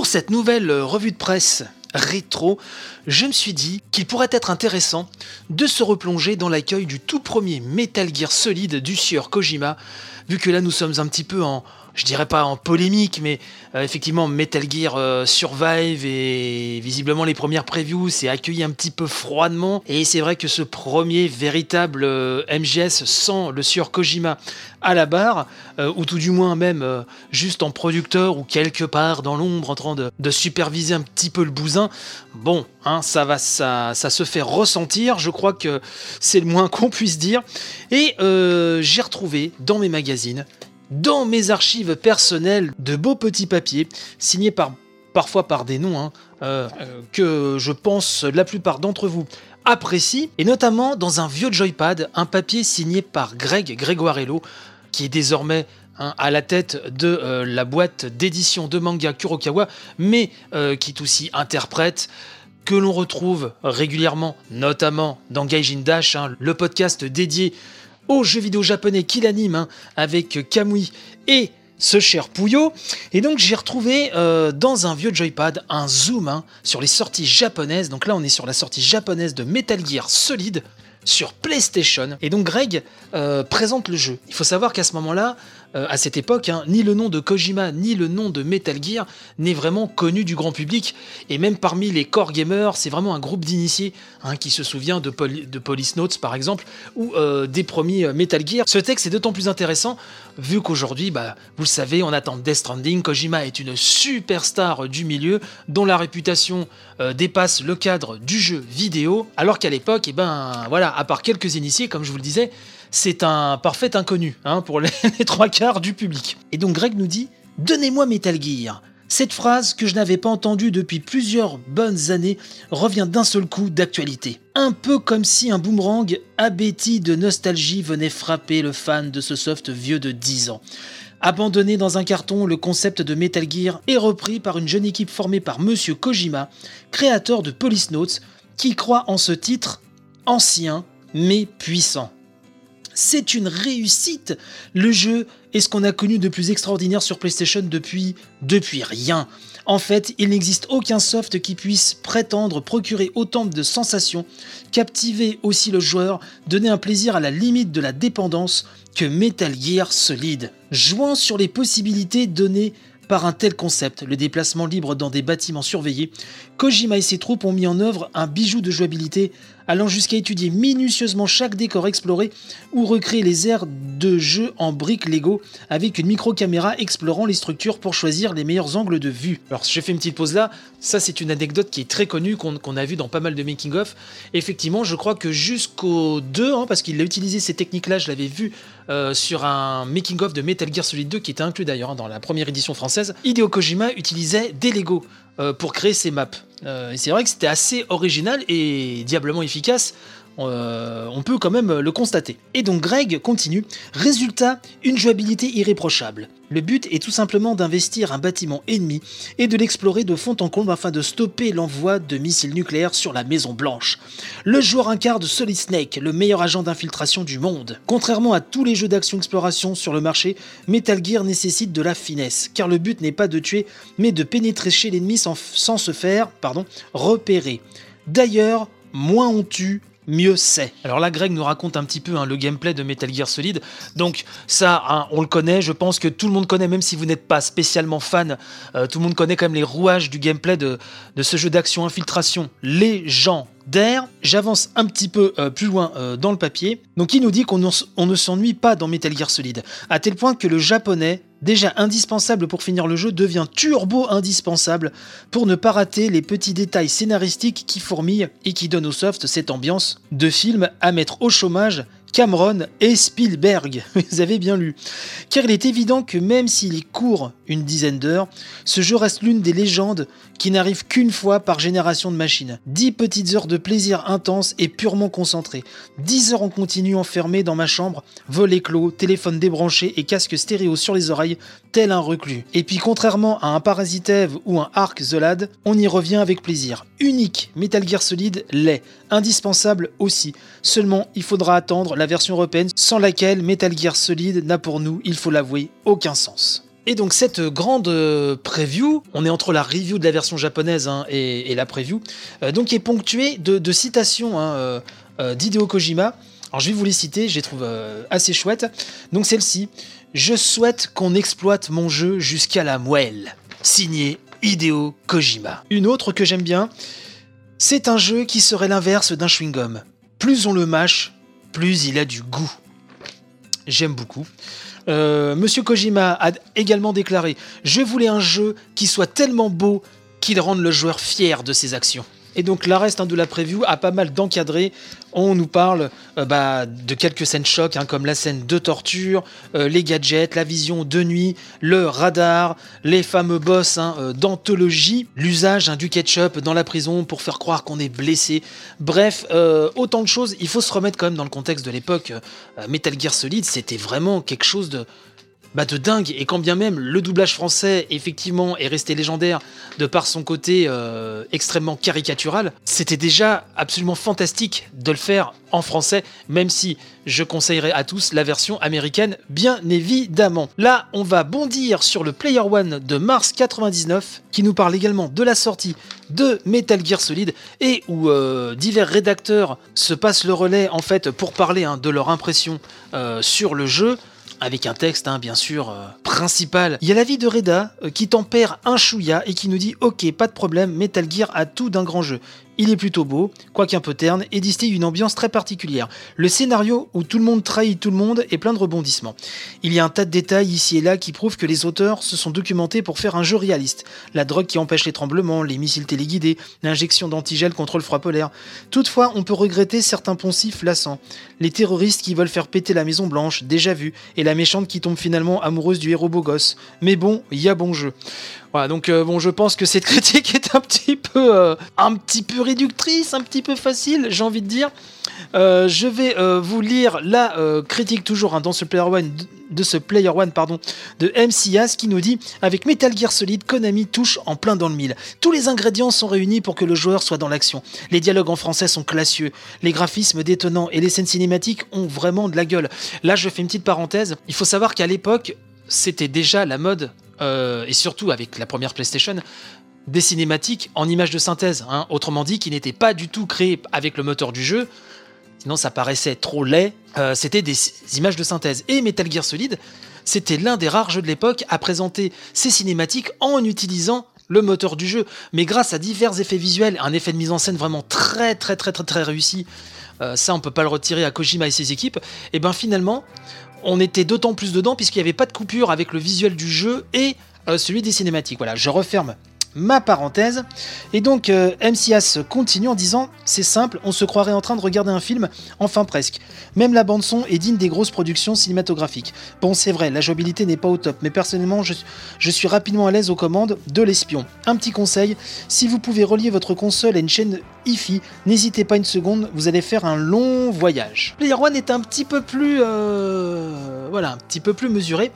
pour cette nouvelle revue de presse rétro, je me suis dit qu'il pourrait être intéressant de se replonger dans l'accueil du tout premier Metal Gear Solid du sieur Kojima, vu que là nous sommes un petit peu en, je dirais pas en polémique, mais euh, effectivement Metal Gear euh, Survive et visiblement les premières previews s'est accueilli un petit peu froidement. Et c'est vrai que ce premier véritable euh, MGS sans le sieur Kojima à la barre, ou tout du moins même juste en producteur ou quelque part dans l'ombre en train de, superviser un petit peu le bousin, bon, hein, ça va, ça se fait ressentir. Je crois que c'est le moins qu'on puisse dire. Et j'ai retrouvé dans mes magazines dans mes archives personnelles de beaux petits papiers, signés par, parfois par des noms hein, euh, que je pense la plupart d'entre vous apprécient, et notamment dans un vieux joypad, un papier signé par Greg Gregoirello, qui est désormais hein, à la tête de euh, la boîte d'édition de manga Kurokawa, mais euh, qui est aussi interprète que l'on retrouve régulièrement, notamment dans Gaijin Dash, hein, le podcast dédié aux jeux vidéo japonais qu'il anime hein, avec Kamui et ce cher Puyo. Et donc j'ai retrouvé euh, dans un vieux joypad un zoom hein, sur les sorties japonaises. Donc là on est sur la sortie japonaise de Metal Gear Solid sur PlayStation. Et donc Greg euh, présente le jeu. Il faut savoir qu'à ce moment-là, euh, à cette époque, hein, ni le nom de Kojima ni le nom de Metal Gear n'est vraiment connu du grand public. Et même parmi les core gamers, c'est vraiment un groupe d'initiés hein, qui se souvient de, de, Police Notes par exemple, ou euh, des premiers euh, Metal Gear. Ce texte est d'autant plus intéressant vu qu'aujourd'hui, bah, vous le savez, on attend Death Stranding. Kojima est une superstar du milieu dont la réputation dépasse le cadre du jeu vidéo. Alors qu'à l'époque, eh ben voilà, à part quelques initiés, comme je vous le disais, c'est un parfait inconnu hein, pour les, trois quarts du public. Et donc Greg nous dit Donnez-moi Metal Gear. Cette phrase que je n'avais pas entendue depuis plusieurs bonnes années revient d'un seul coup d'actualité. Un peu comme si un boomerang abéti de nostalgie venait frapper le fan de ce soft vieux de 10 ans. Abandonné dans un carton, le concept de Metal Gear est repris par une jeune équipe formée par Monsieur Kojima, créateur de Police Notes, qui croit en ce titre ancien mais puissant. C'est une réussite. Le jeu est ce qu'on a connu de plus extraordinaire sur PlayStation depuis depuis rien. En fait, il n'existe aucun soft qui puisse prétendre procurer autant de sensations, captiver aussi le joueur, donner un plaisir à la limite de la dépendance que Metal Gear Solid. Jouant sur les possibilités données par un tel concept, le déplacement libre dans des bâtiments surveillés, Kojima et ses troupes ont mis en œuvre un bijou de jouabilité allant jusqu'à étudier minutieusement chaque décor exploré ou recréer les aires de jeu en briques Lego avec une micro-caméra explorant les structures pour choisir les meilleurs angles de vue. Alors j'ai fait une petite pause là, ça c'est une anecdote qui est très connue, qu'on a vu dans pas mal de making-of. Effectivement, je crois que jusqu'au 2, hein, parce qu'il a utilisé ces techniques-là, je l'avais vu euh, sur un making-of de Metal Gear Solid 2 qui était inclus d'ailleurs hein, dans la première édition française, Hideo Kojima utilisait des Lego pour créer ces maps. Euh, et c'est vrai que c'était assez original et diablement efficace. Euh, on peut quand même le constater. Et donc Greg continue. Résultat, une jouabilité irréprochable. Le but est tout simplement d'investir un bâtiment ennemi et de l'explorer de fond en comble afin de stopper l'envoi de missiles nucléaires sur la Maison Blanche. Le joueur incarne Solid Snake, le meilleur agent d'infiltration du monde. Contrairement à tous les jeux d'action-exploration sur le marché, Metal Gear nécessite de la finesse, car le but n'est pas de tuer, mais de pénétrer chez l'ennemi sans, se faire repérer. D'ailleurs, moins on tue, mieux c'est. Alors là, Greg nous raconte un petit peu hein, le gameplay de Metal Gear Solid. Donc ça, hein, on le connaît, je pense que tout le monde connaît, même si vous n'êtes pas spécialement fan, euh, tout le monde connaît quand même les rouages du gameplay de, ce jeu d'action infiltration légendaire. J'avance un petit peu euh, plus loin euh, dans le papier. Donc il nous dit qu'on ne s'ennuie pas dans Metal Gear Solid, à tel point que le japonais déjà indispensable pour finir le jeu, devient turbo indispensable pour ne pas rater les petits détails scénaristiques qui fourmillent et qui donnent au soft cette ambiance de film à mettre au chômage Cameron et Spielberg, vous avez bien lu. Car il est évident que même s'il court une dizaine d'heures, ce jeu reste l'une des légendes qui n'arrive qu'une fois par génération de machines. 10 petites heures de plaisir intense et purement concentré. 10 heures en continu enfermé dans ma chambre, volet clos, téléphone débranché et casque stéréo sur les oreilles, tel un reclus. Et puis contrairement à un Parasitev ou un Ark The Lad, on y revient avec plaisir. Unique, Metal Gear Solid l'est. Indispensable aussi. Seulement, il faudra attendre la version européenne sans laquelle Metal Gear Solid n'a pour nous, il faut l'avouer, aucun sens. Et donc cette grande euh, preview, on est entre la review de la version japonaise hein, et, la preview, euh, donc est ponctuée de, citations hein, euh, d'Hideo Kojima. Alors je vais vous les citer, je les trouve assez chouettes. Donc celle-ci, je souhaite qu'on exploite mon jeu jusqu'à la moelle. Signé Hideo Kojima. Une autre que j'aime bien, c'est un jeu qui serait l'inverse d'un chewing-gum. Plus on le mâche, plus il a du goût. J'aime beaucoup. Euh, Monsieur Kojima a également déclaré Je voulais un jeu qui soit tellement beau qu'il rende le joueur fier de ses actions. Et donc la reste hein, de la preview a pas mal d'encadré. On nous parle euh, bah, de quelques scènes chocs, hein, comme la scène de torture, euh, les gadgets, la vision de nuit, le radar, les fameux boss hein, euh, d'anthologie, l'usage du ketchup dans la prison pour faire croire qu'on est blessé. Bref, autant de choses. Il faut se remettre quand même dans le contexte de l'époque. Metal Gear Solid, c'était vraiment quelque chose de bah de dingue. Et quand bien même le doublage français, effectivement, est resté légendaire de par son côté euh, extrêmement caricatural, c'était déjà absolument fantastique de le faire en français, même si je conseillerais à tous la version américaine, bien évidemment. Là, on va bondir sur le Player One de mars 99, qui nous parle également de la sortie de Metal Gear Solid et où euh, divers rédacteurs se passent le relais en fait pour parler hein, de leur impression euh, sur le jeu avec un texte, hein, bien sûr, euh, principal. Il y a la vie de Reda euh, qui tempère un chouïa et qui nous dit Ok, pas de problème, Metal Gear a tout d'un grand jeu. Il est plutôt beau, quoique un peu terne, et distille une ambiance très particulière. Le scénario où tout le monde trahit tout le monde est plein de rebondissements. Il y a un tas de détails ici et là qui prouvent que les auteurs se sont documentés pour faire un jeu réaliste. La drogue qui empêche les tremblements, les missiles téléguidés, l'injection d'antigel contre le froid polaire. Toutefois, on peut regretter certains poncifs lassants. Les terroristes qui veulent faire péter la Maison Blanche, déjà vu, et la méchante qui tombe finalement amoureuse du héros beau gosse. Mais bon, il y a bon jeu. Voilà, donc euh, bon, je pense que cette critique est un petit peu, euh, un petit peu réductrice, un petit peu facile, j'ai envie de dire. Euh, je vais vous lire la critique toujours hein, dans ce Player One de ce Player One pardon de MCAS qui nous dit avec Metal Gear Solid, Konami touche en plein dans le mille. Tous les ingrédients sont réunis pour que le joueur soit dans l'action. Les dialogues en français sont classieux, les graphismes détonnants et les scènes cinématiques ont vraiment de la gueule. Là, je fais une petite parenthèse. Il faut savoir qu'à l'époque, c'était déjà la mode euh, et surtout avec la première PlayStation, des cinématiques en images de synthèse, hein. autrement dit, qui n'étaient pas du tout créées avec le moteur du jeu, sinon ça paraissait trop laid, euh, c'était des images de synthèse. Et Metal Gear Solid, c'était l'un des rares jeux de l'époque à présenter ces cinématiques en utilisant le moteur du jeu, mais grâce à divers effets visuels, un effet de mise en scène vraiment très très très très très réussi, euh, ça on peut pas le retirer à Kojima et ses équipes, et ben finalement on était d'autant plus dedans puisqu'il n'y avait pas de coupure avec le visuel du jeu et euh, celui des cinématiques. Voilà, je referme ma parenthèse. Et donc euh, MCAS continue en disant c'est simple, on se croirait en train de regarder un film, enfin presque. Même la bande son est digne des grosses productions cinématographiques. Bon c'est vrai, la jouabilité n'est pas au top, mais personnellement je, je suis rapidement à l'aise aux commandes de l'espion. Un petit conseil, si vous pouvez relier votre console à une chaîne IFI, n'hésitez pas une seconde, vous allez faire un long voyage. Player One est un petit peu plus... Euh, voilà, un petit peu plus mesuré.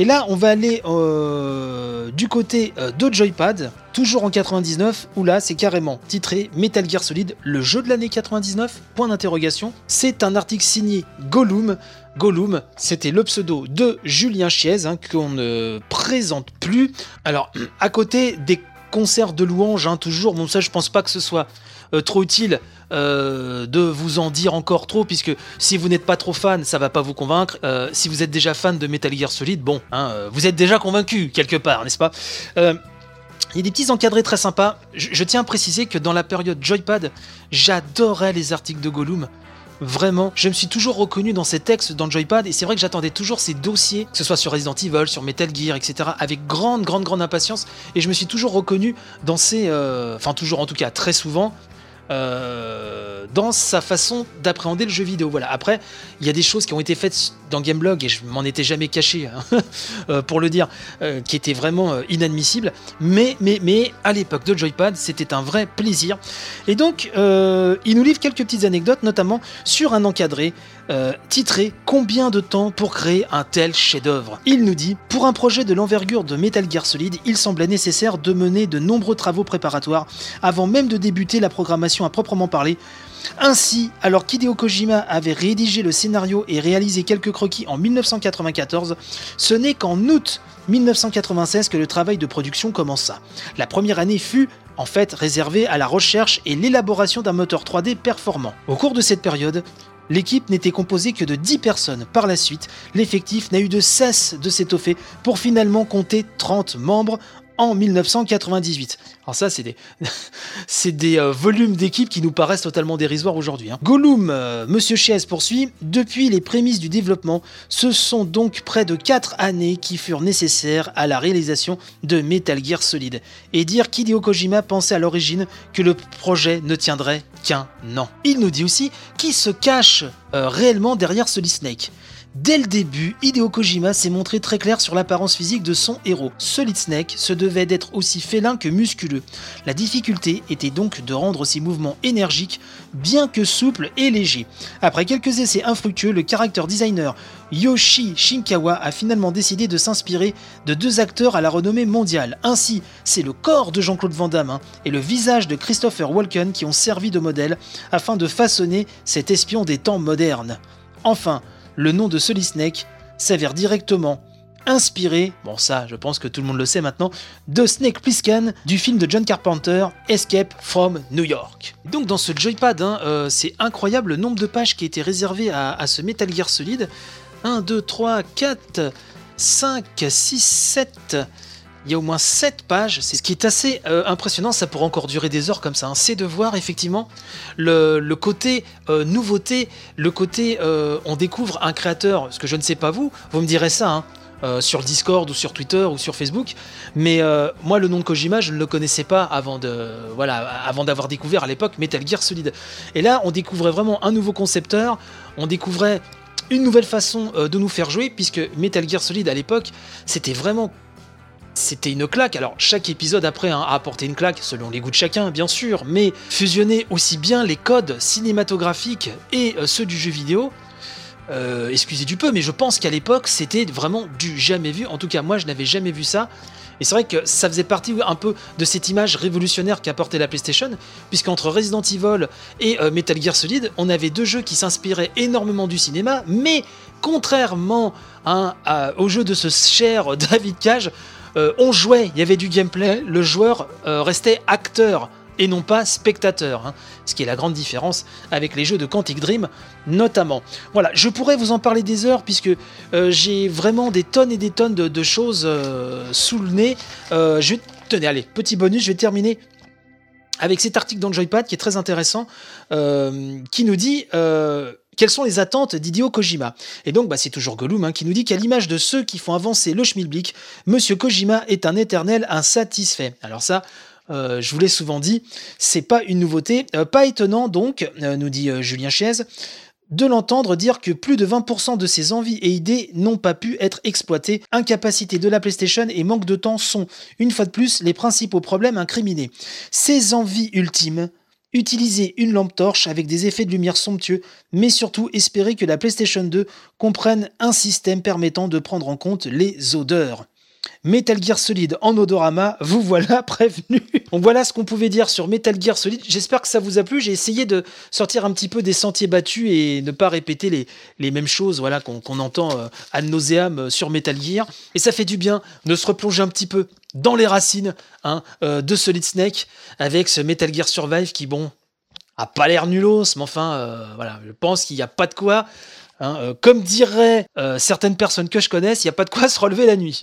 Et là, on va aller euh, du côté euh, de Joypad, toujours en 99, où là, c'est carrément titré Metal Gear Solid, le jeu de l'année 99 Point d'interrogation. C'est un article signé Gollum. Gollum, c'était le pseudo de Julien Chiez, hein, qu'on ne présente plus. Alors, à côté des concerts de louanges, hein, toujours, bon ça je pense pas que ce soit euh, trop utile euh, de vous en dire encore trop, puisque si vous n'êtes pas trop fan, ça va pas vous convaincre. Euh, si vous êtes déjà fan de Metal Gear Solid, bon, hein, vous êtes déjà convaincu quelque part, n'est-ce pas? Il y a des petits encadrés très sympas. Je, tiens à préciser que dans la période Joypad, j'adorais les articles de Gollum. Vraiment, je me suis toujours reconnu dans ces textes dans Joypad et c'est vrai que j'attendais toujours ces dossiers, que ce soit sur Resident Evil, sur Metal Gear, etc., avec grande, grande, grande impatience et je me suis toujours reconnu dans ces. Enfin, toujours en tout cas, très souvent, euh, dans sa façon d'appréhender le jeu vidéo. Voilà. Après, il y a des choses qui ont été faites dans Gameblog et je m'en étais jamais caché hein, euh, pour le dire, euh, qui étaient vraiment inadmissibles. Mais, à l'époque de Joypad, c'était un vrai plaisir. Et donc, il nous livre quelques petites anecdotes, notamment sur un encadré titré Combien de temps pour créer un tel chef-d'œuvre? Il nous dit Pour un projet de l'envergure de Metal Gear Solid, il semblait nécessaire de mener de nombreux travaux préparatoires avant même de débuter la programmation à proprement parler. Ainsi, alors qu'Hideo Kojima avait rédigé le scénario et réalisé quelques croquis en 1994, ce n'est qu'en août 1996 que le travail de production commença. La première année fut en fait réservée à la recherche et l'élaboration d'un moteur 3D performant. Au cours de cette période, L'équipe n'était composée que de 10 personnes. Par la suite, l'effectif n'a eu de cesse de s'étoffer pour finalement compter 30 membres en 1998. Alors ça, c'est des, c'est des euh, volumes d'équipe qui nous paraissent totalement dérisoires aujourd'hui. Hein. Gollum, euh, Monsieur Chies poursuit, depuis les prémices du développement, ce sont donc près de 4 années qui furent nécessaires à la réalisation de Metal Gear Solid. Et dire qu'Hideo Kojima pensait à l'origine que le projet ne tiendrait qu'un an. Il nous dit aussi qui se cache euh, réellement derrière Solid Snake. Dès le début, Hideo Kojima s'est montré très clair sur l'apparence physique de son héros. Solid Snake se devait d'être aussi félin que musculeux. La difficulté était donc de rendre ses mouvements énergiques, bien que souples et légers. Après quelques essais infructueux, le character designer Yoshi Shinkawa a finalement décidé de s'inspirer de deux acteurs à la renommée mondiale. Ainsi, c'est le corps de Jean-Claude Van Damme hein, et le visage de Christopher Walken qui ont servi de modèle afin de façonner cet espion des temps modernes. Enfin, le nom de Solid Snake s'avère directement inspiré, bon ça je pense que tout le monde le sait maintenant, de Snake Plissken du film de John Carpenter Escape from New York. Donc dans ce joypad, hein, euh, c'est incroyable le nombre de pages qui étaient réservées à, à ce Metal Gear Solid. 1, 2, 3, 4, 5, 6, 7 il y a au moins 7 pages. Ce qui est assez euh, impressionnant. Ça pourrait encore durer des heures comme ça. Hein. C'est de voir effectivement le, côté euh, nouveauté, le côté euh, on découvre un créateur. Ce que je ne sais pas vous, vous me direz ça. Hein, sur Discord ou sur Twitter ou sur Facebook, mais moi le nom de Kojima je ne le connaissais pas avant voilà avant d'avoir découvert à l'époque Metal Gear Solid. Et là on découvrait vraiment un nouveau concepteur, on découvrait une nouvelle façon de nous faire jouer puisque Metal Gear Solid à l'époque c'était vraiment c'était une claque. Alors, chaque épisode après hein, a apporté une claque, selon les goûts de chacun, bien sûr, mais fusionner aussi bien les codes cinématographiques et euh, ceux du jeu vidéo, euh, excusez du peu, mais je pense qu'à l'époque, c'était vraiment du jamais vu. En tout cas, moi, je n'avais jamais vu ça. Et c'est vrai que ça faisait partie un peu de cette image révolutionnaire qu'apportait la PlayStation, puisqu'entre Resident Evil et euh, Metal Gear Solid, on avait deux jeux qui s'inspiraient énormément du cinéma, mais contrairement hein, au jeu de ce cher David Cage, euh, on jouait, il y avait du gameplay, le joueur euh, restait acteur et non pas spectateur, hein. ce qui est la grande différence avec les jeux de Quantic Dream notamment. Voilà, je pourrais vous en parler des heures puisque euh, j'ai vraiment des tonnes et des tonnes de, choses sous le nez. je tenez, allez, petit bonus, je vais terminer avec cet article dans le Joypad qui est très intéressant, qui nous dit quelles sont les attentes d'Hideo Kojima Et donc, bah, c'est toujours Gollum hein, qui nous dit qu'à l'image de ceux qui font avancer le schmilblick, Monsieur Kojima est un éternel insatisfait. Alors ça, euh, je vous l'ai souvent dit, c'est pas une nouveauté. Euh, pas étonnant donc, euh, nous dit Julien Chiez, de l'entendre dire que plus de 20% de ses envies et idées n'ont pas pu être exploitées. Incapacité de la PlayStation et manque de temps sont, une fois de plus, les principaux problèmes incriminés. Ces envies ultimes Utiliser une lampe torche avec des effets de lumière somptueux, mais surtout espérer que la PlayStation 2 comprenne un système permettant de prendre en compte les odeurs. Metal Gear Solid en odorama, vous voilà prévenu. Donc voilà ce qu'on pouvait dire sur Metal Gear Solid. J'espère que ça vous a plu. J'ai essayé de sortir un petit peu des sentiers battus et ne pas répéter les, les mêmes choses voilà, qu'on entend euh, ad nauseam euh, sur Metal Gear. Et ça fait du bien de se replonger un petit peu dans les racines hein, euh, de Solid Snake avec ce Metal Gear Survive qui, bon, a pas l'air nulos, mais enfin, voilà, je pense qu'il n'y a pas de quoi. Hein, comme diraient certaines personnes que je connaisse, il n'y a pas de quoi se relever la nuit.